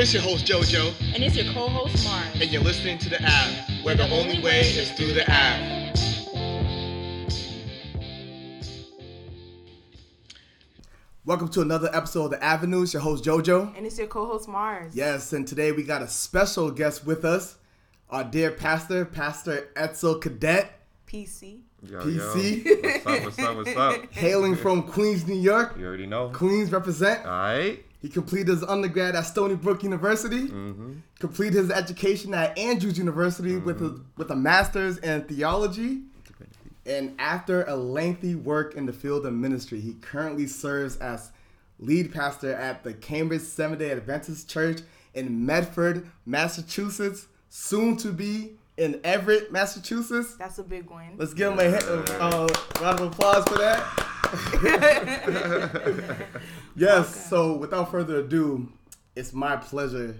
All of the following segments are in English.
It's your host JoJo, And it's your co-host Mars. and you're listening to the Ave, where the only way is through the Ave. Welcome to another episode of the Avenues. Your host JoJo. And it's your co-host Mars. Yes, and today we got a special guest with us, our dear pastor, Pastor Edsel Cadet, PC. Yo, PC. Yo. What's up? What's up? What's up? hailing from Queens, New York. You already know. Queens represent. All right. He completed his undergrad at Stony Brook University. Mm-hmm. Completed his education at Andrews University with a with a master's in theology. And after a lengthy work in the field of ministry, he currently serves as lead pastor at the Cambridge Seventh Day Adventist Church in Medford, Massachusetts, soon to be in Everett, Massachusetts. That's a big win. Let's give him a uh, round of applause for that. yes. So, without further ado, it's my pleasure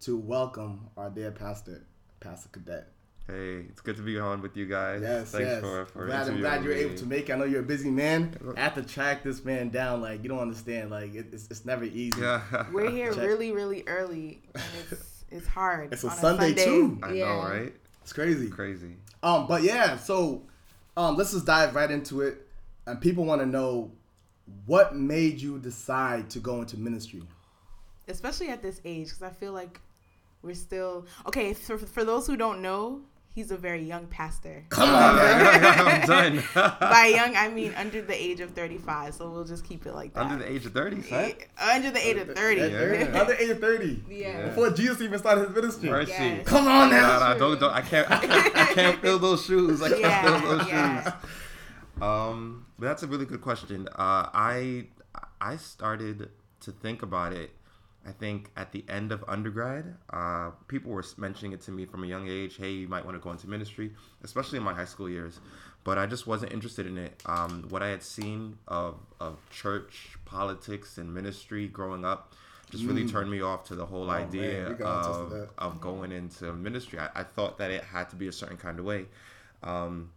to welcome our dear pastor, Pastor Cadet. Hey, it's good to be on with you guys. Yes, Thanks yes. for for glad, I'm glad you're interviewing able to make. it. I know you're a busy man. I have to track this man down. Like you don't understand. Like it, it's, it's never easy. Yeah. We're here Check. really, really early. And it's it's hard. It's a on Sunday, too. I yeah. know, right? It's crazy. Crazy. Um, but yeah, so um, let's just dive right into it. And people want to know what made you decide to go into ministry. Especially at this age, because I feel like we're still okay. For for those who don't know, he's a very young pastor. Come on. I'm done. By young, I mean under the age of thirty-five. So we'll just keep it like that. Under the age of 30, son? Under the age of thirty. Yeah. Under age of 30. Yeah. Before Jesus even started his ministry. Mercy. Yes. Come on Nah, now. nah, don't, don't, I can't, I can't, I can't fill those shoes. I can't Yeah, fill those yeah. shoes. Um, but that's a really good question. Uh, I, I started to think about it. I think at the end of undergrad, uh, people were mentioning it to me from a young age. Hey, you might want to go into ministry, especially in my high school years. But I just wasn't interested in it. Um, what I had seen of, of church politics and ministry growing up just really turned me off to the whole Mm. Oh, idea of, of going into ministry. I, I thought that it had to be a certain kind of way. Um,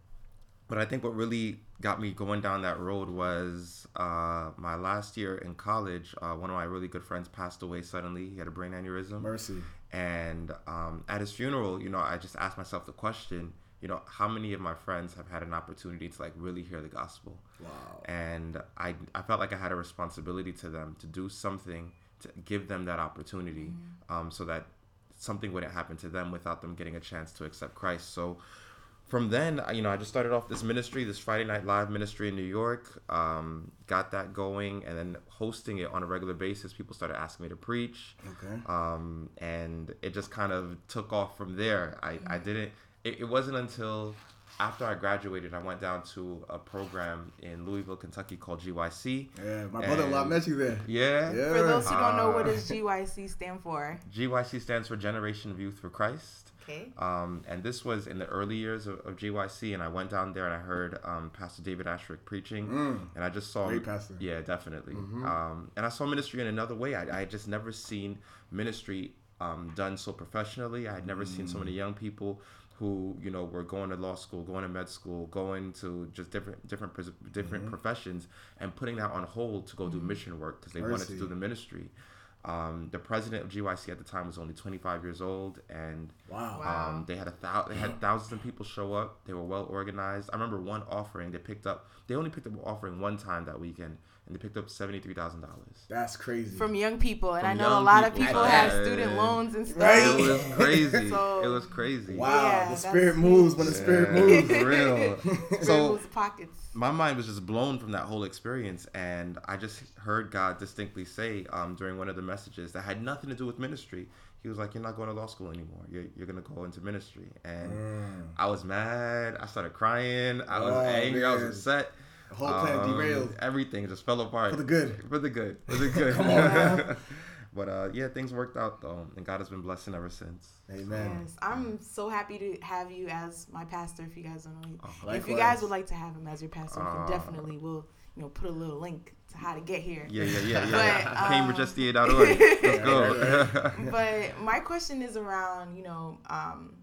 but I think what really got me going down that road was uh, my last year in college. Uh, one of my really good friends passed away suddenly. He had a brain aneurysm. Mercy. And um, at his funeral, you know, I just asked myself the question, you know, how many of my friends have had an opportunity to like really hear the gospel? Wow. And I, I felt like I had a responsibility to them to do something to give them that opportunity um, so that something wouldn't happen to them without them getting a chance to accept Christ. So from then, you know, I just started off this ministry, this Friday Night Live ministry in New York, um, got that going, and then hosting it on a regular basis. People started asking me to preach Okay. um, and it just kind of took off from there. I, I didn't. It, it wasn't until after I graduated, I went down to a program in Louisville, Kentucky called GYC. Yeah, my brother-in-law met you there. Yeah. Yeah. For those who don't know, what Ah. does GYC stand for? GYC stands for Generation of Youth for Christ. Okay. Um, and this was in the early years of, of GYC, and I went down there and I heard um, Pastor David Asscherick preaching, Mm. and I just saw Great pastor. Yeah, definitely. Um, and I saw ministry in another way. I, I had just never seen ministry um, done so professionally. I had never seen so many young people who you know were going to law school, going to med school, going to just different different pres- different professions, and putting that on hold to go do mission work because they wanted to do the ministry. Um, the president of GYC at the time was only 25 years old, and Wow. Wow. um, they had a thou- they had thousands of people show up. They were well organized. I remember one offering they picked up. They only picked up an offering one time that weekend, and they picked up seventy three thousand dollars. That's crazy. From young people, and From I know a young lot of people. people I have student loans and stuff. Right. It was crazy. So- it was crazy. wow. Yeah, the that's spirit moves when the huge. spirit moves. for real. So moves pockets. my mind was just blown from that whole experience and i just heard god distinctly say um, during one of the messages that had nothing to do with ministry he was like you're not going to law school anymore. You're, you're going to go into ministry. And i was mad. I started crying. I was Oh, angry. I was upset. The whole plan Um, derailed. everything just fell apart. For the good. for the good. For the good. Come on now. but uh, yeah things worked out though and god has been blessing ever since. Amen. Yes, I'm so happy to have you as my pastor. If you guys don't know, Oh, if you guys would like to have him as your pastor, definitely we can definitely will you know put a little link to how to get here. yeah yeah yeah yeah. But, um, CambridgeSDA.org let's go. But my question is around you know um,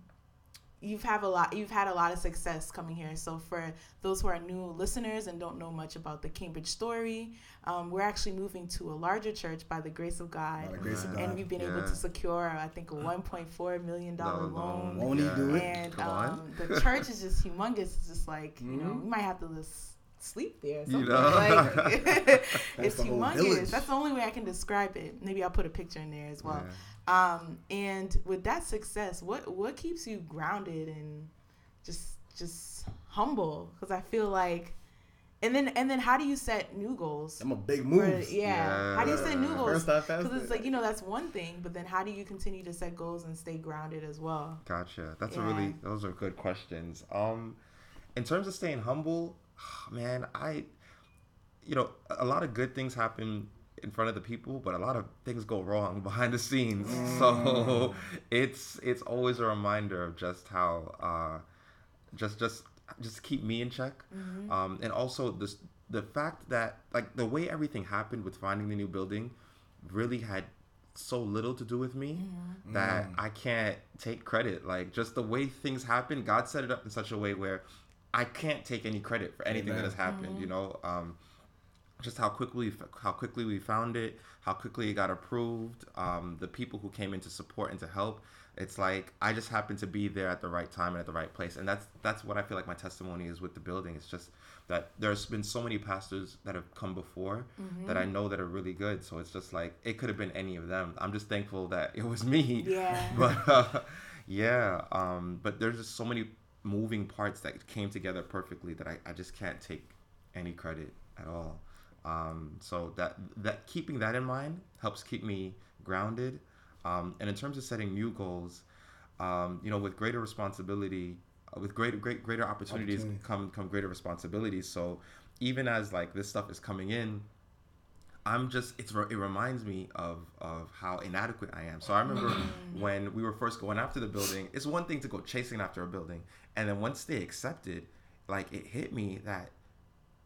you've have a lot you've had a lot of success coming here. So for those who are new listeners and don't know much about the cambridge story um, we're actually moving to a larger church by the grace of god, By the grace of and God. we've been able to secure i think a 1.4 million dollar Dollar loan. loan. Won't he do it? and Come on. um, the church is just humongous. It's just like you know we might have to just sleep there or You something. know? like it's humongous village. that's the only way i can describe it maybe i'll put a picture in there as well Yeah. um, and with that success, what what keeps you grounded and just just humble? Because I feel like, and then and then how do you set new goals? I'm a big For- moves. yeah. How do you set new goals? First off, that's Because it's like you know that's one thing, but then how do you continue to set goals and stay grounded as well? Gotcha. That's Yeah. a really those are good questions. Um, in terms of staying humble, man, I, you know, a lot of good things happen in front of the people, but a lot of things go wrong behind the scenes. So it's it's always a reminder of just how uh, just just just keep me in check, um, and also this the fact that like the way everything happened with finding the new building really had so little to do with me that I can't take credit. Like just the way things happen, God set it up in such a way where I can't take any credit for anything that has happened. You know, um, just how quickly how quickly we found it, how quickly it got approved, um, the people who came in to support and to help. It's like I just happened to be there at the right time and at the right place, and that's that's what I feel like my testimony is with the building. It's just that there's been so many pastors that have come before that I know that are really good. So it's just like it could have been any of them. I'm just thankful that it was me. Yeah. But uh, yeah, um, but there's just so many moving parts that came together perfectly that I, I just can't take any credit at all. Um, so that that keeping that in mind helps keep me grounded. Um, and in terms of setting new goals, um, you know, with greater responsibility, uh, with greater great greater opportunities Opportunity. come come greater responsibilities. So even as like this stuff is coming in, I'm just it's it reminds me of of how inadequate I am. So I remember mm. when we were first going after the building. It's one thing to go chasing after a building, and then once they accepted, like it hit me that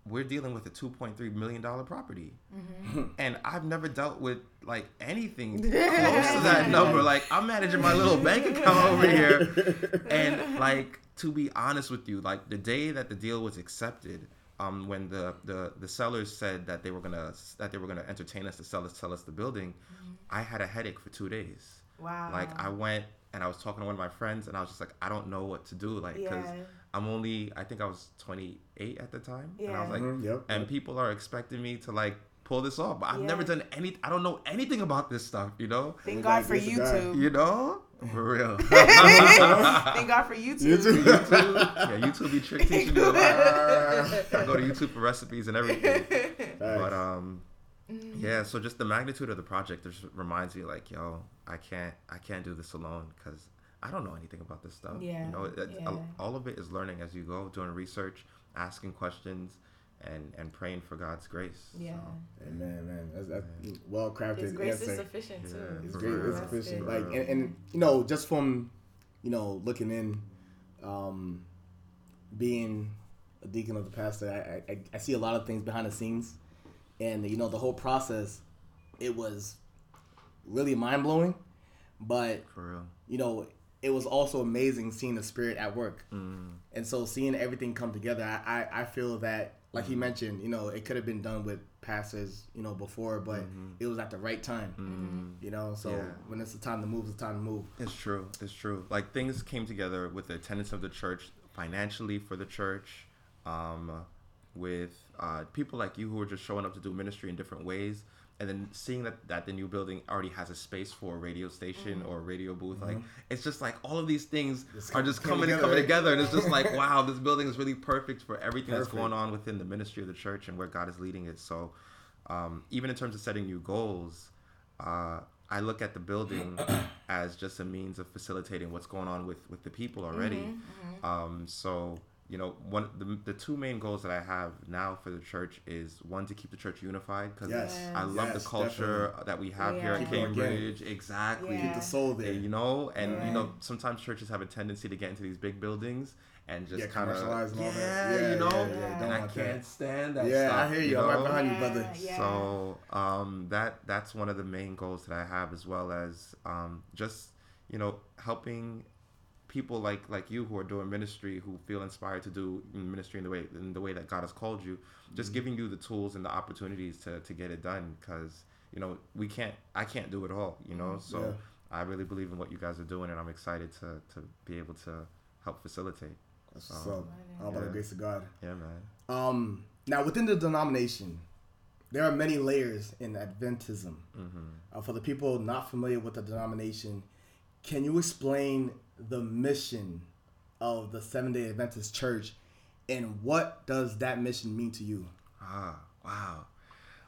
we're dealing with a 2.3 million dollar property, mm-hmm. and I've never dealt with like anything close to that number. Like I'm managing my little bank account over here, and like to be honest with you, like the day that the deal was accepted, um, when the, the the sellers said that they were gonna that they were gonna entertain us to sell us sell us the building, I had a headache for two days. Wow. Like I went and I was talking to one of my friends, and I was just like, I don't know what to do, like because Yeah. I'm only I think I was 28 at the time, yeah. and I was Yeah. like, Mhm, yep. and people are expecting me to like pull this off, but I've never done any. I don't know anything about this stuff, you know. Thank God got for grace of YouTube. You know, for real. Thank God for YouTube. YouTube. yeah, YouTube be trick teaching you a lot. I go to YouTube for recipes and everything. But um, Mm-hmm. yeah. So just the magnitude of the project just reminds me, like, yo, I can't, I can't do this alone because I don't know anything about this stuff. Yeah, You know, it, it- yeah. all of it is learning as you go, doing research, asking questions, and and praying for God's grace. Yeah. So, Man, man, that's, that's well His crafted grace is answer. sufficient Yeah. too. It's For great. real. It's sufficient. Like, and, and you know, just from you know looking in, um, being a deacon of the pastor, I, I I see a lot of things behind the scenes, and you know the whole process, it was really mind blowing, but for real. you know it was also amazing seeing the spirit at work. Mm, And so seeing everything come together, I, I, I feel that, like he mentioned, you know, it could have been done with passes, you know, before, but it was at the right time, mm. you know. So Yeah. when it's the time to move, it's the time to move. It's true. It's true. Like things came together with the attendance of the church, financially for the church, um, with uh, people like you who were just showing up to do ministry in different ways, and then seeing that that the new building already has a space for a radio station or a radio booth. Like it's just like all of these things Just are just coming together, coming together, and it's just like wow, this building is really perfect for everything that's going on within the ministry of the church and where God is leading it. So, um, even in terms of setting new goals. Uh, I look at the building as just a means of facilitating what's going on with, with the people already. Mm-hmm, Um, so you know, one the, the two main goals that I have now for the church is one to keep the church unified because Yes. I love Yes, the culture that we have here Yeah. at Keep it. Cambridge. Exactly. Yeah. Keep the soul there. You know, and Yeah. you know, sometimes churches have a tendency to get into these big buildings and just Yeah, kind of commercialize and all yeah. Yeah, you know, yeah, yeah, don't and I can't that. stand that. yeah, stuff, I hear you. I'm right know? behind you, brother. yeah. So um, that that's one of the main goals that I have, as well as um, just you know helping people like like you who are doing ministry who feel inspired to do ministry in the way in the way that God has called you just giving you the tools and the opportunities to to get it done because you know we can't I can't do it all you know so Yeah. I really believe in what you guys are doing and I'm excited to to be able to help facilitate so Um. All by the grace of God. yeah man Um, now within the denomination, there are many layers in Adventism. Uh, for the people not familiar with the denomination, can you explain the mission of the Seventh Day Adventist Church, and what does that mission mean to you? Ah, wow.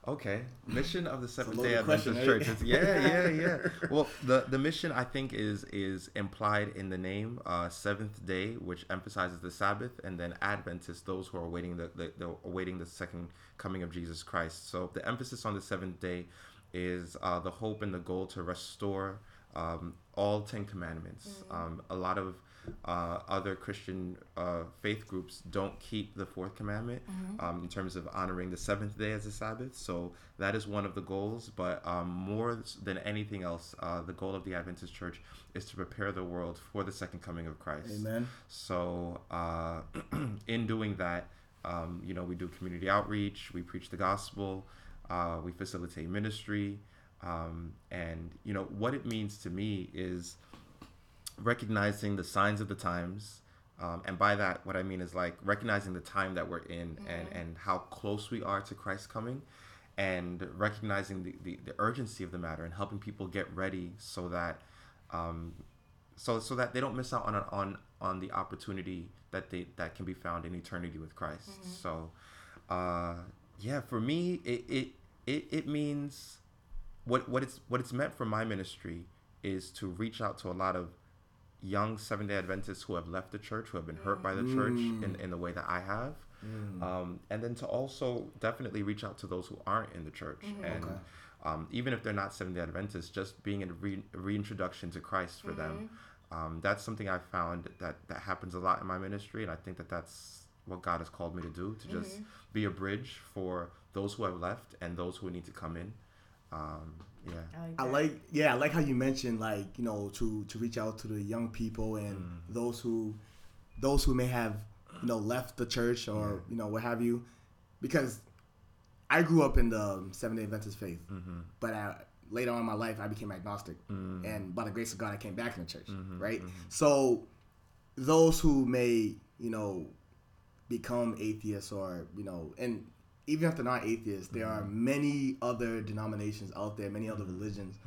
Okay. Mission of the Seventh Day Adventist question, Church. right? Yeah, yeah, yeah. Well, the the mission I think is is implied in the name, uh, Seventh Day, which emphasizes the Sabbath, and then Adventist, those who are awaiting the, the, the awaiting the second coming of Jesus Christ. So the emphasis on the seventh day is uh, the hope and the goal to restore um, all Ten Commandments. Um, a lot of uh, other Christian uh, faith groups don't keep the fourth commandment um, in terms of honoring the seventh day as a Sabbath. So that is one of the goals. But um, more than anything else, uh, the goal of the Adventist Church is to prepare the world for the second coming of Christ. Amen. So, uh, in doing that, um, you know, we do community outreach, we preach the gospel, uh, we facilitate ministry, um, and you know what it means to me is recognizing the signs of the times. Um, and by that, what I mean is like recognizing the time that we're in and, and how close we are to Christ's coming and recognizing the, the, the urgency of the matter and helping people get ready so that um, so so that they don't miss out on on on the opportunity that they that can be found in eternity with Christ. So, uh, yeah, for me, it, it it it means what what it's what it's meant for my ministry is to reach out to a lot of young Seven Day Adventists who have left the church, who have been hurt by the church in, in the way that I have. Um, and then to also definitely reach out to those who aren't in the church. And Okay. um, even if they're not Seventh day Adventists, just being a re- reintroduction to Christ for them. Um, that's something I found that, that happens a lot in my ministry. And I think that that's what God has called me to do to just be a bridge for those who have left and those who need to come in. Um, yeah. I like, I like, yeah, I like how you mentioned, like you know, to to reach out to the young people and Mm. those who, those who may have, you know, left the church or you know what have you, because I grew up in the Seventh Day Adventist faith, Mm-hmm. but I, later on in my life I became agnostic, Mm. and by the grace of God I came back in the church, Mm-hmm. right? So, those who may, you know, become atheists or you know, and even if they're not atheists, there are many other denominations out there, many other religions.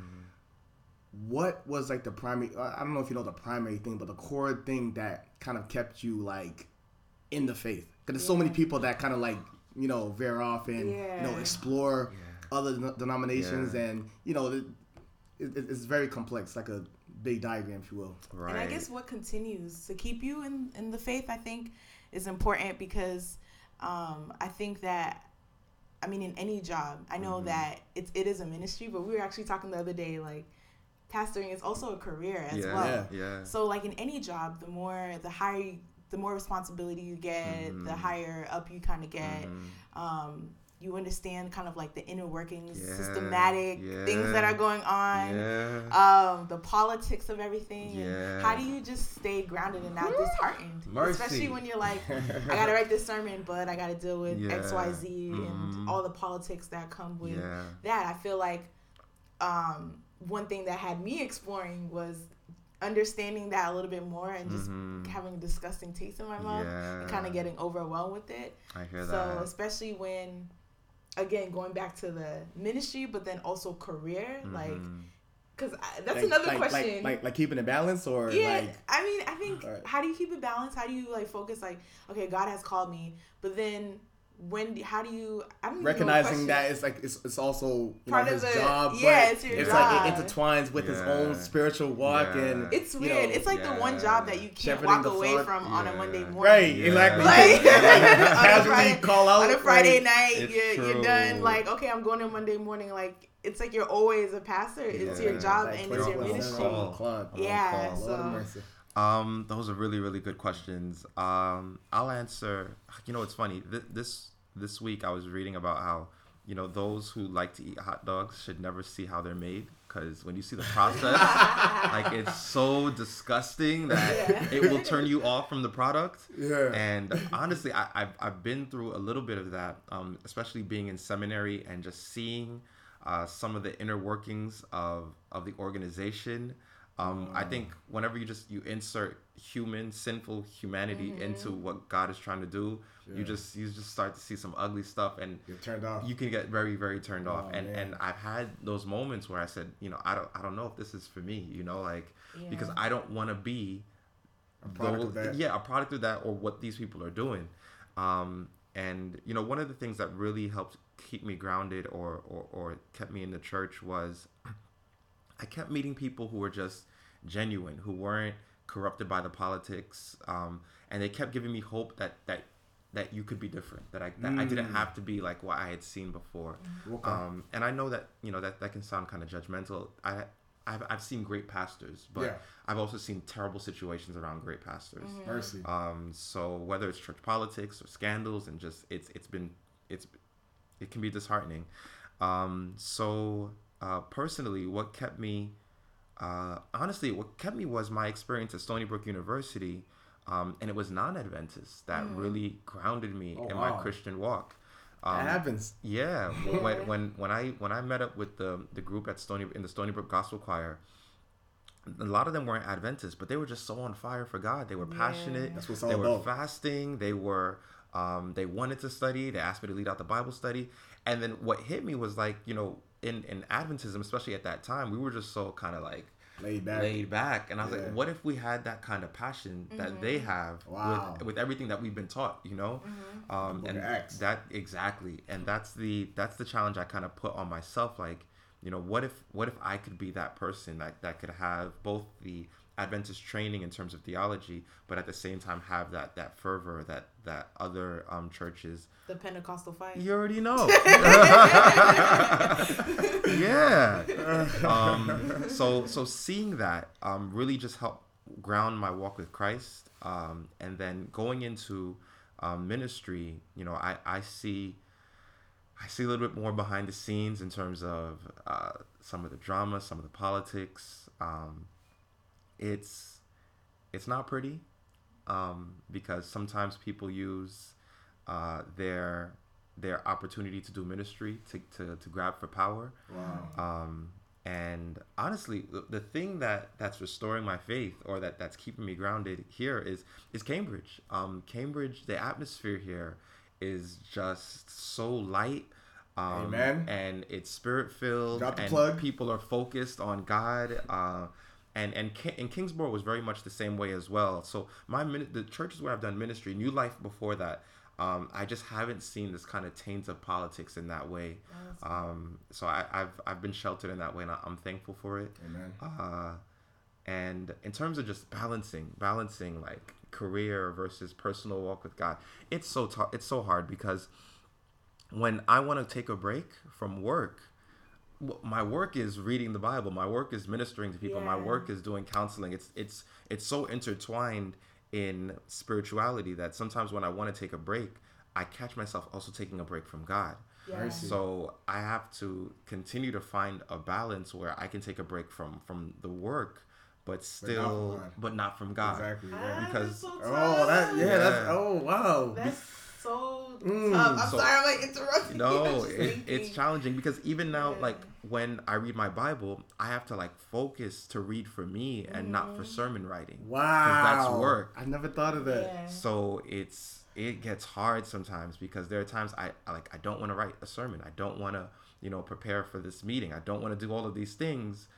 What was like the primary? I don't know if you know the primary thing, but the core thing that kind of kept you like in the faith. Because there's so many people that kind of like you know veer off and you know Yeah. explore other den- denominations, Yeah. and you know it, it, it's very complex, like a big diagram, if you will. Right. And I guess what continues to keep you in, in the faith, I think, is important because um, I think that, I mean, in any job, I know that it's, it is a ministry, but we were actually talking the other day, like, pastoring is also a career as yeah, well. yeah. yeah. So, like, in any job, the more, the higher, you, the more responsibility you get, Mm-hmm. the higher up you kind of get. Um, you understand kind of like the inner workings, Yeah, systematic things that are going on yeah. um, the politics of everything. Yeah. And how do you just stay grounded and not disheartened? Mercy. Especially when you're like, I gotta write this sermon, but I gotta deal with Yeah. X, Y, Z, Mhm. and all the politics that come with Yeah. that. I feel like um, one thing that had me exploring was understanding that a little bit more and just Mhm. having a disgusting taste in my mouth and kind of getting overwhelmed with it. I hear So that. especially when, again, going back to the ministry, but then also career, like, Mhm. because that's Like- another like, question. Like, like like keeping it balanced or yeah, like I mean, I think Alright. how do you keep it balanced? How do you like focus? Like, okay, God has called me, but then when? do- How do you? I don't even know what recognizing that it's like it's, it's also you Part know, of his the- job, yeah, but it's your like job. it intertwines with his own spiritual walk Yeah. and It's you weird. know, it's like the one job that you can't Shepherding walk away flock. from on a Monday morning. right Yeah. exactly. Like, on a Friday- call out on a Friday like, night, you're, you're done. Like, okay, I'm going to Monday morning. Like, it's like you're always a pastor. It's Yeah. your job like, and it's your ministry. call. on the clock. I'm on Yeah, call. Lord have so mercy. Um, those are really, really good questions. Um, I'll answer. You know, it's funny. Th- this this week I was reading about how you know, those who like to eat hot dogs should never see how they're made because when you see the process, like it's so disgusting that Yeah. it will turn you off from the product. Yeah. And honestly, I, I've, I've been through a little bit of that, um, especially being in seminary and just seeing uh, some of the inner workings of, of the organization. Um, I think whenever you just you insert human sinful humanity into what God is trying to do, you just you just start to see some ugly stuff, and You're turned off. you can get very very turned off. Oh, and man. and I've had those moments where I said, you know, I don't I don't know if this is for me, you know, like because I don't want to be A product of those- that. yeah, a product of that or what these people are doing. Um, and you know, one of the things that really helped keep me grounded or, or, or kept me in the church was I kept meeting people who were just genuine, who weren't corrupted by the politics, um, and they kept giving me hope that that that you could be different, that I that I didn't Mm. have to be like what I had seen before. Okay. Um, and I know that you know that that can sound kind of judgmental. I I've, I've seen great pastors, but Yeah. I've also seen terrible situations around great pastors. Mercy. Um, so whether it's church politics or scandals, and just it's it's been it's it can be disheartening. Um, so uh, personally, what kept me uh, honestly, what kept me was my experience at Stony Brook University, um, and it was non-Adventist that really grounded me Oh, in wow. my Christian walk. that Um, happens. yeah, when, when when I when I met up with the the group at Stony in the Stony Brook Gospel Choir, a lot of them weren't Adventists, but they were just so on fire for God. They were passionate. It's they were about. fasting. They were um, they wanted to study. They asked me to lead out the Bible study, and then what hit me was like you know in in Adventism, especially at that time, we were just so kind of like Laid back. laid back. And I was Yeah. like, what if we had that kind of passion that they have Wow. with, with everything that we've been taught, you know? Um, and of that exactly. And that's the that's the challenge I kind of put on myself. Like, you know, what if what if I could be that person that, that could have both the Adventist training in terms of theology, but at the same time have that that fervor that that other um, churches The Pentecostal fire. you already know. yeah. Um, so so seeing that um, really just helped ground my walk with Christ, um, and then going into um, ministry, you know, I I see. I see a little bit more behind the scenes in terms of uh, some of the drama, some of the politics. Um, it's it's not pretty um, because sometimes people use uh, their their opportunity to do ministry to, to, to grab for power. Wow. Um, and honestly, the, the thing that that's restoring my faith or that that's keeping me grounded here is is Cambridge. Um, Cambridge, the atmosphere here is just so light. Um, Amen. And it's spirit filled, and plug. people are focused on God. Uh, and and and Kingsborough was very much the same way as well. So my min- the churches where I've done ministry, New Life before that, um, I just haven't seen this kind of taint of politics in that way. Um, so I, I've I've been sheltered in that way, and I- I'm thankful for it. Amen. Uh, and in terms of just balancing, balancing like career versus personal walk with God, it's so tou- it's so hard because when I want to take a break from work, w- my work is reading the Bible. My work is ministering to people. My work is doing counseling. It's it's it's so intertwined in spirituality that sometimes when I want to take a break, I catch myself also taking a break from God. Yeah. Mercy. So I have to continue to find a balance where I can take a break from from the work, but still, God. but not from God. Exactly. Ah, Yeah. Because- so Oh, that yeah, Yeah. That's oh wow. That's so Mm. tough. I'm So- sorry, I'm like interrupting. No, just it, it's challenging because even now, Yeah. like when I read my Bible, I have to like focus to read for me and not Mm. for sermon writing. wow. that's work. I never thought of that. Yeah. So it's it gets hard sometimes because there are times I, I like I don't want to write a sermon. I don't want to you know prepare for this meeting. I don't want to do all of these things,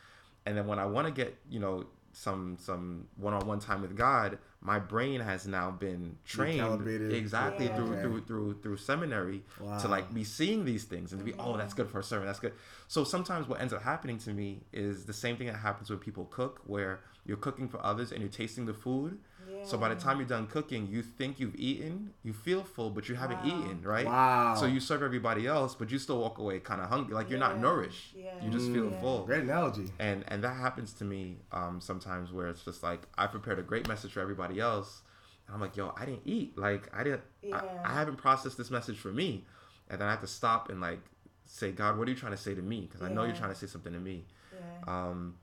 and then when I want to get you know some some one on one time with God, my brain has now been trained exactly Yeah. through Okay. through through through seminary to like be seeing these things and to be mm-hmm. oh that's good for a sermon that's good. So sometimes what ends up happening to me is the same thing that happens when people cook, where you're cooking for others and you're tasting the food. So by the time you're done cooking, you think you've eaten, you feel full, but you haven't Wow. eaten, right? Wow. So you serve everybody else, but you still walk away kind of hungry, like you're not nourished. Yeah. You just feel Mm. full. Great analogy. And and that happens to me um, sometimes where it's just like I prepared a great message for everybody else, and I'm like, yo, I didn't eat. Like I didn't. Yeah. I, I haven't processed this message for me, and then I have to stop and like say, God, what are you trying to say to me? Because I know you're trying to say something to me. Yeah. Um,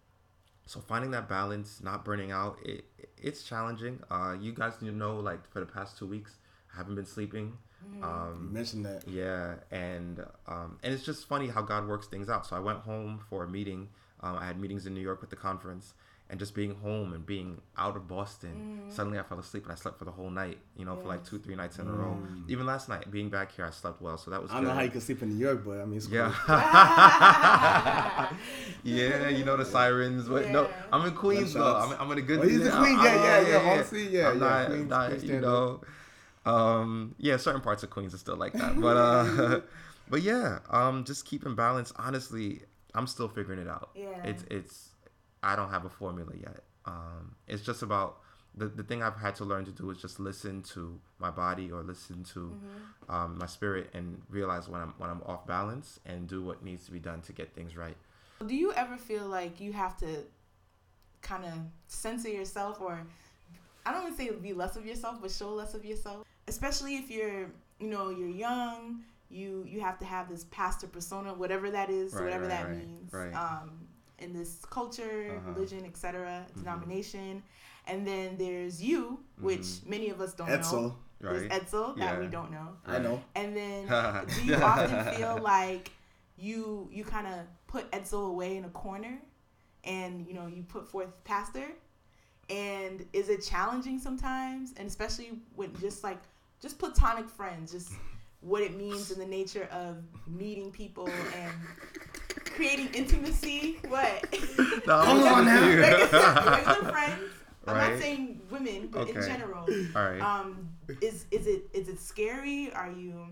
so finding that balance, not burning out, it it's challenging. Uh, you guys you know, like for the past two weeks, I haven't been sleeping. You Um, mentioned that. yeah, and um, and it's just funny how God works things out. So I went home for a meeting. Um, I had meetings in New York with the conference, and just being home and being out of Boston. Suddenly, I fell asleep and I slept for the whole night. You know, for like two, three nights in a row. Even last night, being back here, I slept well. So that was. I don't know how you could sleep in New York, but I mean, it's cool. Yeah. yeah, you know the sirens. But no, I'm in Queens though. I'm, I'm in a good. Oh, he's in I'm- Queens. I'm- Yeah, yeah, yeah. Honestly, yeah, I'm yeah. not, Queens- not, Queens you know. Um, yeah, certain parts of Queens are still like that, but uh, but yeah, um, just keeping balance. Honestly, I'm still figuring it out. Yeah. It's it's, I don't have a formula yet. Um, it's just about the the thing I've had to learn to do is just listen to my body or listen to Mm-hmm. um, my spirit and realize when I'm when I'm off balance and do what needs to be done to get things right. Do you ever feel like you have to kind of censor yourself or I don't want to say be less of yourself, but show less of yourself? Especially if you're, you know, you're young, you you have to have this pastor persona, whatever that is, Right, whatever right, that right, means. right. Um, in this culture, Uh-huh. religion, etc., Mm-hmm. denomination, and then there's you, which many of us don't know. Edsel, There's Right. Edsel that we don't know. I know. And then do you often feel like you you kind of put Edsel away in a corner and you know you put forth pastor and is it challenging sometimes and especially with just like just platonic friends just what it means in the nature of meeting people and creating intimacy? What? No, Come I'm on now. regular, regular friends. I'm Right. not saying women but in general. All right. um is is it is it scary? Are you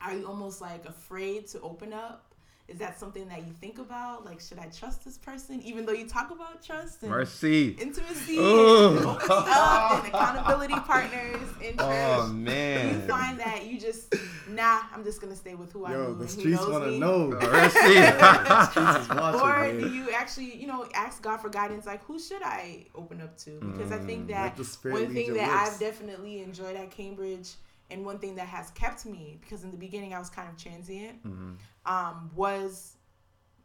are you almost like afraid to open up is that something that you think about like should i trust this person even though you talk about trust and Mercy. intimacy Ooh. and opening and accountability partners in Oh church do you find that you just nah i'm just gonna stay with who i know Yo, and the who streets knows want to me. know. Mercy. The streets is watching, or do you actually, you know, ask God for guidance? Like, who should I open up to? Because I think that Let the Spirit one thing that lips. I've definitely enjoyed at Cambridge, and one thing that has kept me, because in the beginning I was kind of transient, Mm-hmm. Um, was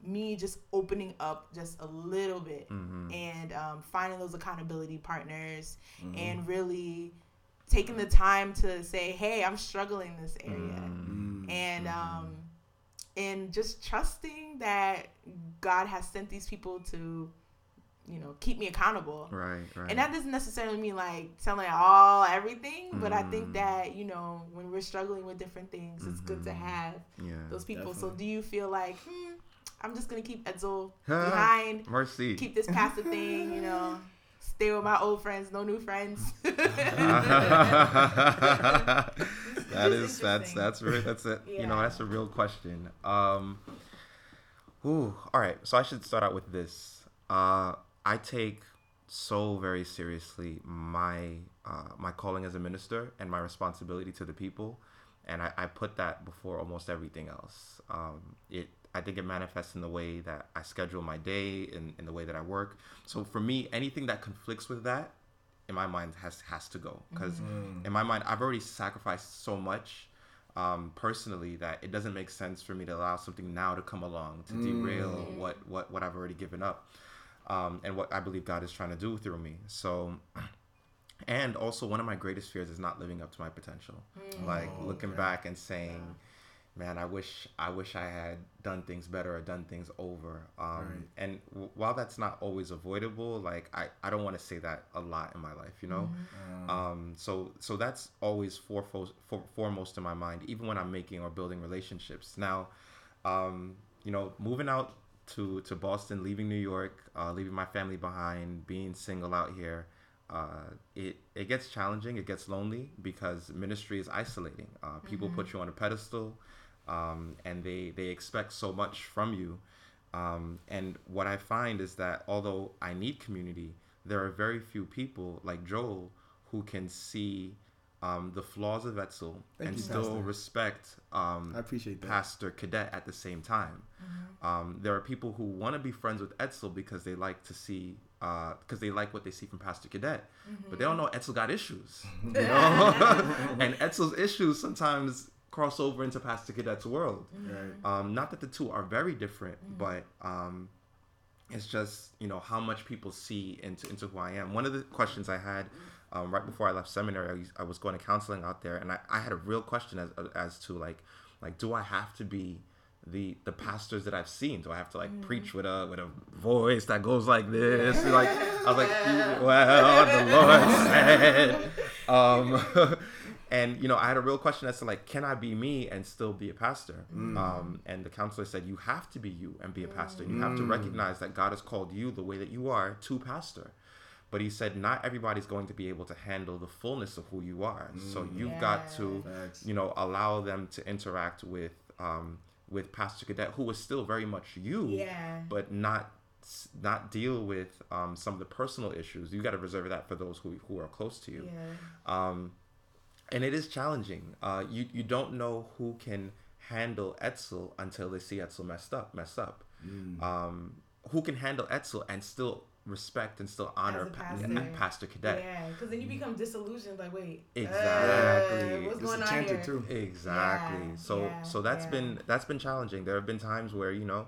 me just opening up just a little bit Mm-hmm. and um, finding those accountability partners Mm-hmm. and really taking the time to say, "Hey, I'm struggling in this area." Mm-hmm. and um and just trusting that God has sent these people to you know keep me accountable Right. Right. and that doesn't necessarily mean like telling all everything but I think Mm. that you know when we're struggling with different things it's good to Mhm. have yeah. those people so do you feel like hmm I'm just gonna keep Edsel behind Mercy. keep this pastor thing you know stay with my old friends no new friends that is that's that's very that's it. You know that's a real question. Um, ooh, all right. So I should start out with this. Uh, I take so very seriously my uh, my calling as a minister and my responsibility to the people, and I, I put that before almost everything else. Um, it I think it manifests in the way that I schedule my day and in the way that I work. So for me, anything that conflicts with that, in my mind, has has to go because in my mind, I've already sacrificed so much um, personally that it doesn't make sense for me to allow something now to come along to derail what what what I've already given up um, and what I believe God is trying to do through me. So. And also, one of my greatest fears is not living up to my potential. Like Oh, looking okay. back and saying, "Man, I wish I wish I had done things better or done things over." Um, Right. And w- while that's not always avoidable, like I, I don't want to say that a lot in my life, you know. Um, so so that's always foremost for, foremost in my mind, even when I'm making or building relationships. Now, um, you know, moving out to to Boston, leaving New York, uh, leaving my family behind, being single out here, uh, it it gets challenging. It gets lonely because ministry is isolating. Uh, people put you on a pedestal, um, and they they expect so much from you. Um, and what I find is that although I need community, there are very few people like Joel who can see um, the flaws of Edsel Thank and you, still Pastor. respect um, I appreciate that. Pastor Cadet at the same time. Um, there are people who want to be friends with Edsel because they like to see, because they like what they see from Pastor Cadet, but they don't know Edsel got issues. You know? and Edsel's issues sometimes cross over into Pastor Cadet's world. Right. Um, not that the two are very different, but um, it's just you know how much people see into into who I am. One of the questions I had um, right before I left seminary, I was, I was going to counseling out there, and I, I had a real question as as to like like do I have to be the the pastors that I've seen? Do I have to like preach with a with a voice that goes like this? Like I was like, well, the Lord said. Um, and you know, I had a real question as to like, can I be me and still be a pastor? Um, and the counselor said, you have to be you and be a pastor. You have to recognize that God has called you the way that you are to pastor. But he said, not everybody's going to be able to handle the fullness of who you are. So you've got to, Facts. you know, allow them to interact with um, with Pastor Cadet, who is still very much you, Yeah. but not not deal with um, some of the personal issues. You got to reserve that for those who who are close to you. Yeah. Um, and it is challenging. Uh, you you don't know who can handle Edsel until they see Edsel messed up, mess up. Um, who can handle Edsel and still respect and still honor a pa- pastor. a pastor cadet? Yeah, because then you become disillusioned. Like, wait, uh, Exactly. what's going on here? too. Exactly. Yeah, so yeah, so that's yeah. been that's been challenging. There have been times where you know,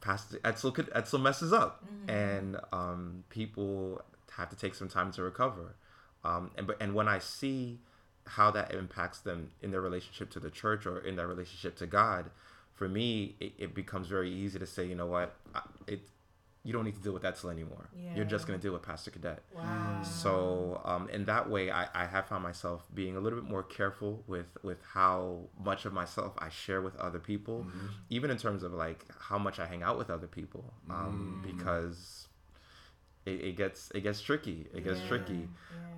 Pastor Edsel could Edsel messes up, Mm-hmm. and um, people have to take some time to recover. Um, and but and when I see how that impacts them in their relationship to the church or in their relationship to God, for me it, it becomes very easy to say, you know what, I, it you don't need to deal with Edsel anymore. Yeah. You're just gonna deal with Pastor Cadet. Wow. So um, in that way, I, I have found myself being a little bit more careful with with how much of myself I share with other people, even in terms of like how much I hang out with other people, um, because it, it gets it gets tricky. It gets Yeah, tricky,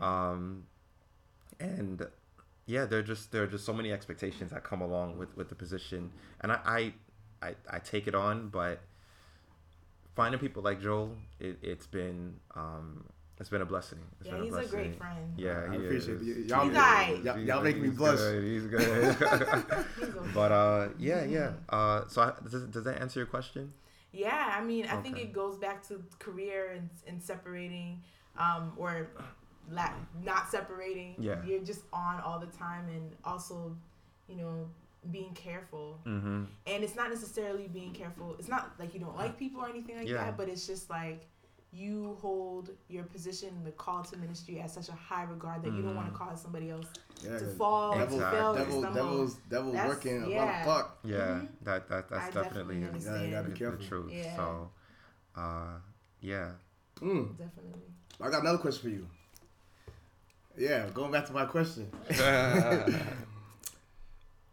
yeah. um, and yeah, there are just there are just so many expectations that come along with with the position, and I I, I, I take it on, but finding people like Joel, it, it's been um, it's been a blessing. It's Yeah, been he's a blessing. great friend. Yeah, I he appreciate is. you. Y'all, He's aight. y'all, y'all make me he's blush. Good. He's good. He's okay. but uh, yeah, yeah. Uh, so I, does, does that answer your question? Yeah, I mean, I think it goes back to career and, and separating, um, or la- not separating. Yeah. You're just on all the time, and also, you know, being careful. Mm-hmm. And it's not necessarily being careful. It's not like you don't like people or anything like Yeah. that, but it's just like you hold your position, the call to ministry, at such a high regard that you don't want to Mm-hmm. cause somebody else Yeah, to 'cause fall, devil, to fail, or devil, stumble. devil's, devil's That's- working a lot yeah. of fuck. Yeah, Mhm. that that that's I definitely, definitely the- You gotta be careful. the truth. Yeah. So, uh, yeah. Mm. Definitely. I got another question for you. Yeah, going back to my question.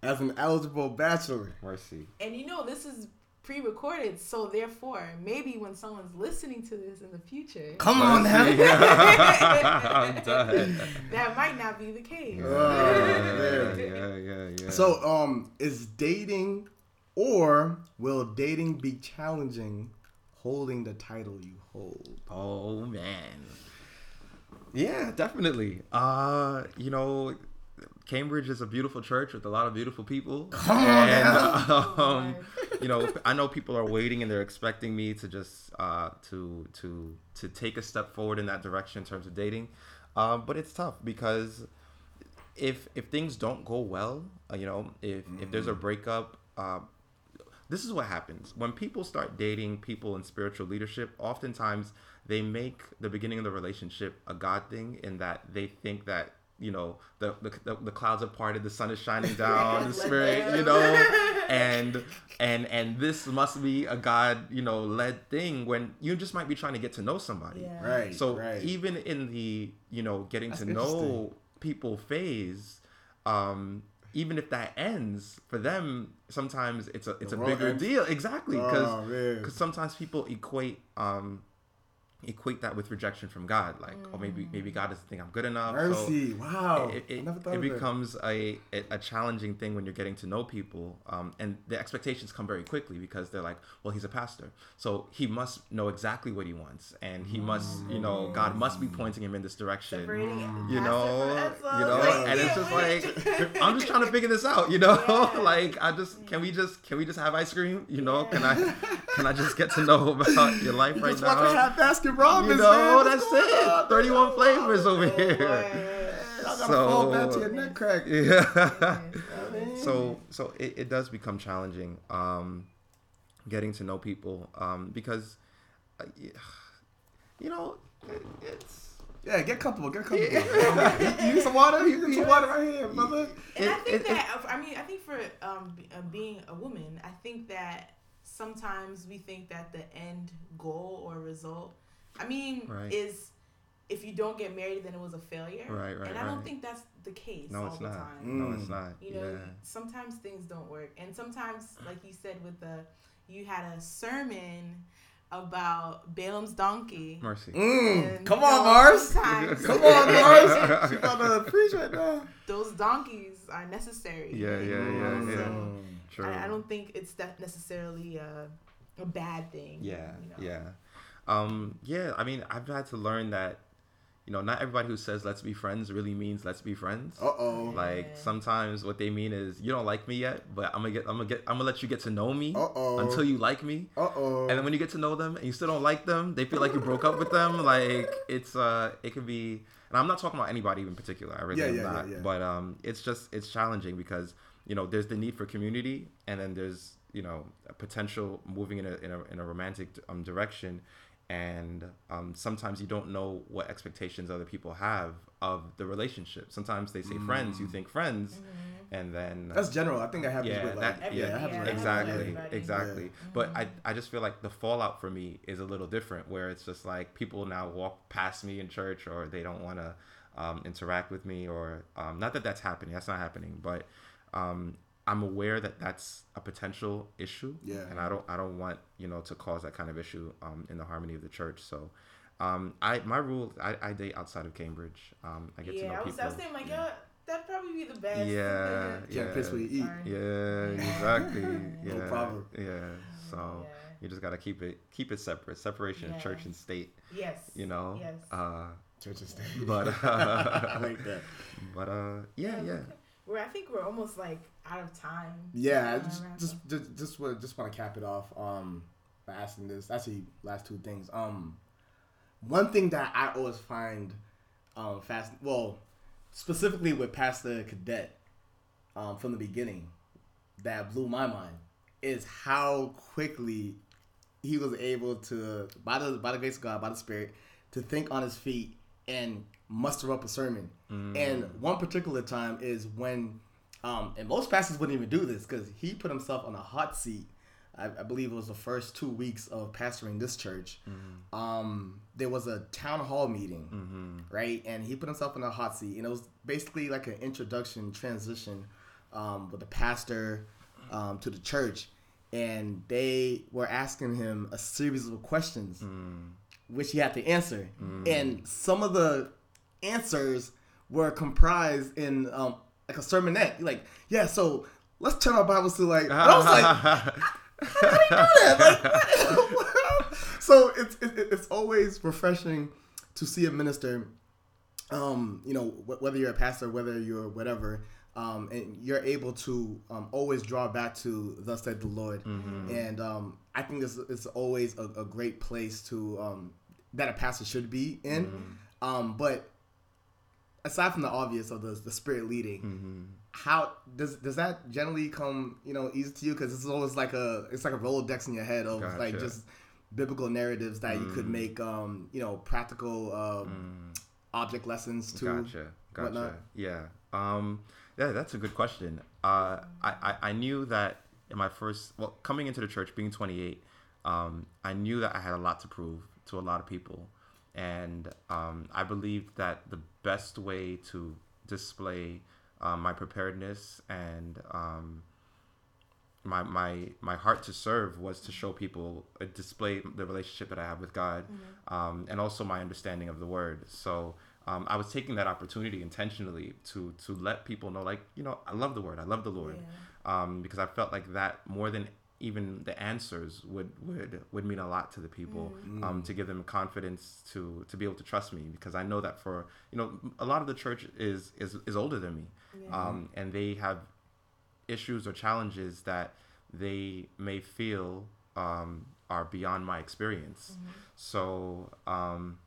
As an eligible bachelor, Mercy. And you know, this is pre-recorded, so therefore, maybe when someone's listening to this in the future, come on now. I'm done. that might not be the case. yeah, yeah, yeah, yeah. So, um, is dating or will dating be challenging holding the title you hold? Oh man. Yeah, definitely. Uh, you know, Cambridge is a beautiful church with a lot of beautiful people. Come on and, now. um, you know, I know people are waiting and they're expecting me to just uh to to to take a step forward in that direction in terms of dating. Um, but it's tough because if if things don't go well, uh, you know, if if there's a breakup, uh, this is what happens when people start dating people in spiritual leadership. Oftentimes, they make the beginning of the relationship a God thing, in that they think that you know the the, the, the clouds have parted, the sun is shining down, the spirit, you know, and and and this must be a God, you know, led thing when you just might be trying to get to know somebody. Yeah. Right. So right. even in the you know getting That's to know people phase, um, even if that ends for them, sometimes it's a it's The a bigger ends? deal. Exactly because oh man. sometimes people equate um equate that with rejection from God. Like oh maybe maybe God doesn't think I'm good enough. So Mercy. wow. it, I it, never thought it of becomes a, a a challenging thing when you're getting to know people um, and the expectations come very quickly because they're like well he's a pastor. So he must know exactly what he wants and he must you know god must be pointing him in this direction. Separating you know? you know? Like, and it's just like i'm just trying to figure this out you know? Yeah. like i just can we just can we just have ice cream? You know? Can i can i just get to know about your life right Just want to now have Baskin-Robbins. you know man. That's it on? 31 flavors over here boy. I got Trying to fall back to your neck crack. Yeah. I mean, so so it, it does become challenging um, getting to know people um, because uh, you know it, it's yeah, get comfortable. Get comfortable. you need some water? You need some water right here, brother. And I think it- that I mean I think for um uh, being a woman, I think that sometimes we think that the end goal or result, I mean, Right. is if you don't get married, then it was a failure. Right, right, And I don't think that's the case no all it's the not time. no it's Mm. not You know, yeah sometimes things don't work, and sometimes, like you said, with the you had a sermon about Balaam's donkey. mercy Mm, come on, know, Mars. Come on, Mars. She about to preach right now. Those donkeys are necessary. Yeah, yeah, yeah, So, yeah. Mm. True. I, I don't think it's that necessarily a, a bad thing. Yeah, you know. yeah, um, yeah. I mean, I've had to learn that, you know, not everybody who says "let's be friends" really means "let's be friends." Uh oh. Like Yeah. sometimes what they mean is you don't like me yet, but I'm gonna get, I'm gonna get, I'm gonna let you get to know me Uh oh. until you like me. Uh oh. And then when you get to know them and you still don't like them, they feel like you broke up with them. Like it's uh, it could be. And I'm not talking about anybody in particular. I really Yeah, am yeah, yeah, not. yeah. But um, it's just it's challenging because you know there's the need for community, and then there's you know a potential moving in a in a, in a romantic um, direction, and um, sometimes you don't know what expectations other people have of the relationship. Sometimes they say friends, you think friends, and then Mm. That's general. I think that happens yeah, with like that, yeah, yeah, that happens exactly, everybody. exactly. Yeah. But I, I just feel like the fallout for me is a little different, where it's just like people now walk past me in church, or they don't want to um, interact with me, or um, not that that's happening. That's not happening, but um, I'm aware that that's a potential issue, Yeah. and I don't, I don't want you know to cause that kind of issue um, in the harmony of the church. So. Um, I my rule I, I date outside of Cambridge. Um, I get to know Yeah, I was, people. I was saying like, yeah, that'd probably be the best. Yeah, Can't yeah. piss where you eat. Sorry. Yeah, exactly. Yeah, No problem. yeah. So Yeah. you just gotta keep it keep it separate, separation of church and state. Yes. You know. Yes. Uh, Church and state. but I like that. but uh, yeah, yeah. We're I think we're almost like out of time. Yeah, just just just just, wanna- just want to cap it off um by asking this. Actually, last two things. Um, one thing that I always find um fast. Well, specifically with Pastor Cadet, um, from the beginning, that blew my mind is how quickly he was able to by the by the grace of God, by the Spirit, to think on his feet and muster up a sermon. And one particular time is when, um, and most pastors wouldn't even do this because he put himself on a hot seat. I, I believe it was the first two weeks of pastoring this church. Um, there was a town hall meeting, right? And he put himself in a hot seat, and it was basically like an introduction transition um, with the pastor um, to the church, and they were asking him a series of questions, which he had to answer, and some of the answers were comprised in um, like a sermonette. Like, yeah, so let's turn our Bibles to like. And I was like, so it's it, it's always refreshing to see a minister um you know wh- whether you're a pastor whether you're whatever um and you're able to um always draw back to thus said the lord and um i think it's, it's always a, a great place to um that a pastor should be in um but aside from the obvious of the, the spirit leading how does does that generally come you know easy to you because it's always like a it's like a rolodex in your head of like just biblical narratives that you could make um you know practical um object lessons to Gotcha. Gotcha. whatnot. Yeah. Um, yeah, that's a good question. Uh, I, I, I knew that in my first, well, coming into the church, being 28, um, I knew that I had a lot to prove to a lot of people. And um, I believe that the best way to display um, my preparedness and um, my my my heart to serve was to show people uh, display the relationship that I have with God, um, and also my understanding of the Word. So um, I was taking that opportunity intentionally to to let people know, like you know, I love the Word, I love the Lord, um, because I felt like that more than even the answers would would would mean a lot to the people um, to give them confidence to to be able to trust me because I know that for you know a lot of the church is is is older than me, um, and they have issues or challenges that they may feel um, are beyond my experience. So um,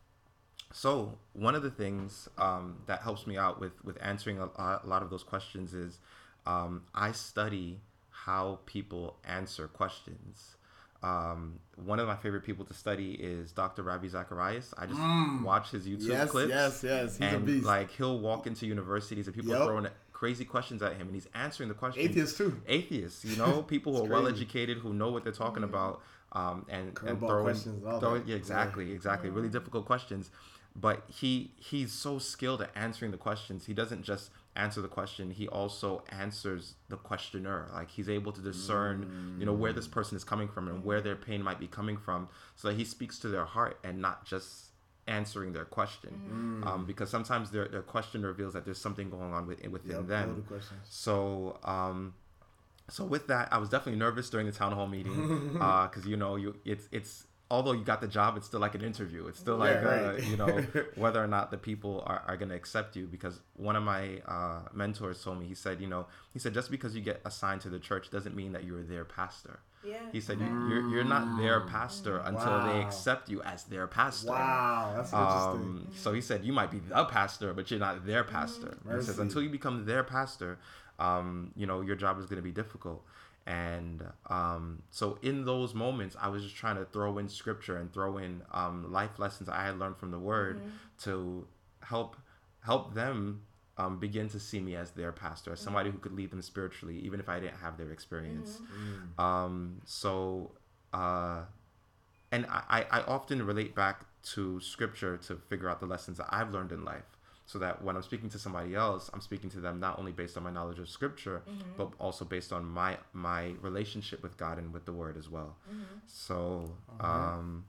so one of the things um, that helps me out with with answering a, a lot of those questions is um, I study how people answer questions. Um, one of my favorite people to study is Dr. Ravi Zacharias. I just watch his YouTube Mm. Yes, clips. yes, yes. He's a and beast. like he'll walk into universities and people are throwing crazy questions at him and he's answering the questions. Atheists too. Atheists, you know, people who are well educated who know what they're talking about, um, and and throwing, questions, all throwing yeah, exactly, exactly, really difficult questions. But he he's so skilled at answering the questions. He doesn't just answer the question; he also answers the questioner. Like he's able to discern, you know, where this person is coming from and where their pain might be coming from, so that he speaks to their heart and not just answering their question. Mm. Um, because sometimes their their question reveals that there's something going on within, within Yep, them. So, um, so with that, I was definitely nervous during the town hall meeting because you know you it's it's although you got the job, it's still like an interview. It's still like Yeah, uh, you know whether or not the people are, are going to accept you. Because one of my uh, mentors told me he said you know he said just because you get assigned to the church doesn't mean that you're their pastor. Yeah. He said you you're, you're not their pastor until they accept you as their pastor. Wow, that's interesting. Um, so he said, you might be the pastor, but you're not their pastor. He says, until you become their pastor, um, you know, your job is going to be difficult. And um, so in those moments, I was just trying to throw in scripture and throw in um, life lessons I had learned from the word to help help them um, begin to see me as their pastor, as somebody who could lead them spiritually, even if I didn't have their experience. Um, so, uh, and I, I I often relate back to scripture to figure out the lessons that I've learned in life. So that when I'm speaking to somebody else, I'm speaking to them not only based on my knowledge of scripture, but also based on my my relationship with God and with the Word as well. So, um,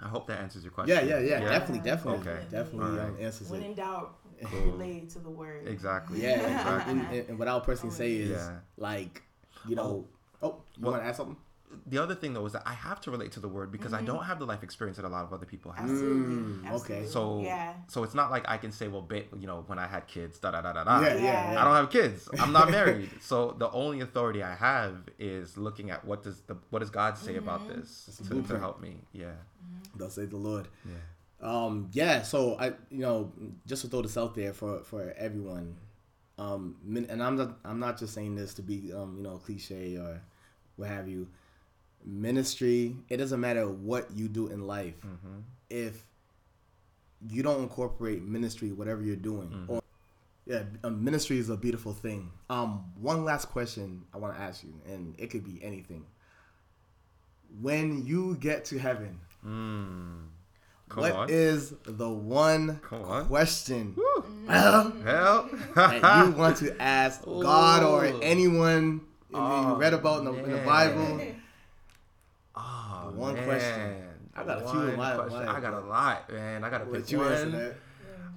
I hope that answers your question. yeah, yeah, yeah, Definitely, definitely. Okay. Definitely Alright. um, answers When it. in doubt, Cool. relate to the word. Exactly. Yeah, Exactly. and, and, and what I'll personally say is Yeah. like, you know, oh, you Well- want to add something? The other thing though is that I have to relate to the Word because I don't have the life experience that a lot of other people have. Absolutely. Mm, okay. So yeah. so it's not like I can say, well, ba- you know, when I had kids, da da da da da. Yeah, yeah, Yeah. yeah. I don't have kids. I'm not married. so the only authority I have is looking at what does the what does God say about this to, to help me. Yeah. Thus say the Lord. Yeah. Um, yeah, so I, you know, just to throw this out there for for everyone, um, and I'm not I'm not just saying this to be um, you know, cliche or what have you. Ministry, it doesn't matter what you do in life, if you don't incorporate ministry, whatever you're doing, or yeah, ministry is a beautiful thing. Um, one last question I want to ask you, and it could be anything. When you get to heaven, Mm. What on. is the one on. question Hell. that you want to ask God or anyone Oh, you read about in the, in the man. Bible? Oh, one man. question. I got a few in One my- question. my- I got a lot, man. I got to pick you one. answer that.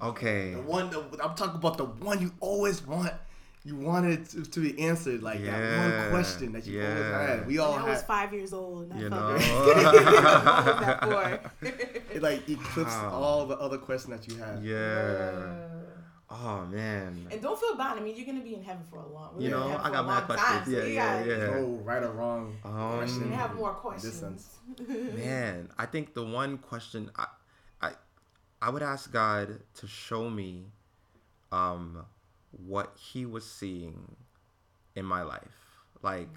Okay. The one that, I'm talking about the one you always want. You wanted to, to be answered like that one question that you always had. We all When I was five years old. And I You felt know. very- that for? it like eclipsed Wow. all the other questions that you had. Yeah. Oh man. And don't feel bad. I mean, you're gonna be in heaven for a long. we're You know, I got for mad questions. time, Yeah, so you yeah, yeah. No right or wrong Um, question. You have more questions. Man, I think the one question I, I, I would ask God to show me, um, what He was seeing in my life, like,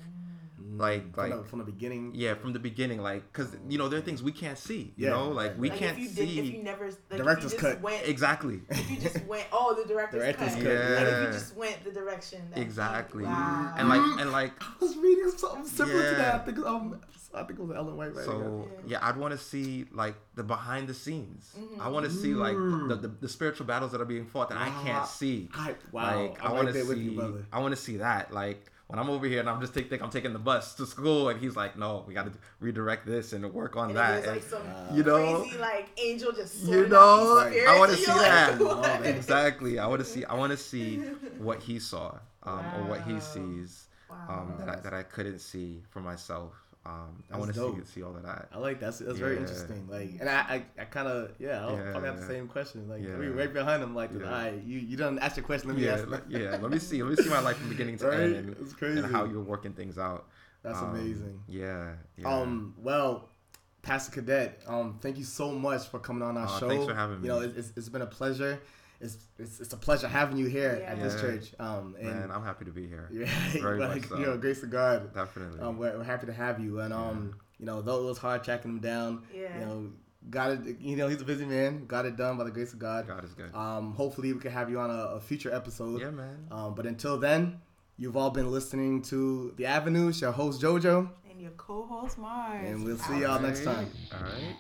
like, From, like, the, from the beginning. yeah, from the beginning, like, cause you know there are things we can't see, you Yeah, know, like right, we Like can't if you see did, if you never, like Director's if you just cut. Went, exactly, If you just went, oh, the director's, Director's cut. cut, Like if you just went the direction. That exactly, Wow. and like, and like, I was reading something similar to that. Yeah. I think um, I think it was Ellen White. Right So yeah, I'd want to see like the behind the scenes. Mm-hmm. I want to see like the, the, the spiritual battles that are being fought that I can't see. I, wow, Like I'm I want to see. with you. I want to see that. Like when I'm over here and I'm just take, think I'm taking the bus to school and he's like, no, we got to redirect this and work on And that. like And, you know, crazy like angel just you know, I want to see that. like, exactly. I want to see. I want to see what he saw um, or what he Wow. sees um, that I, that I couldn't see for myself. Um, I want to see see all of that. I like that. That's very Yeah. interesting. Like, and I, I, I kind of, yeah, I'll probably have the same question. Like, Yeah. we right behind him. Like, Yeah. all right, you, you done ask your question. Let me yeah, ask. like- yeah. Let me see. Let me see my life from beginning to Right? end and, It's crazy. and how you're working things out. That's Um, amazing. Yeah. yeah. Um, well, Pastor Cadet, um, thank you so much for coming on our Aw, show. thanks for having me. You know, it's, it's been a pleasure. It's, it's, it's a pleasure having you here Yeah. at this church. Um, and Man, I'm happy to be here. yeah, Very like, much so. you know, grace of God. Definitely. Um, we're, we're happy to have you. And um, you know, though it was hard tracking him down, Yeah. you know, got it. You know, he's a busy man. Got it done by the grace of God. God is good. Um, hopefully, we can have you on a, a future episode. yeah, man. Um, but until then, you've all been listening to The Avenue. It's your host JoJo, And your co-host Mars. and we'll see y'all next time. All right.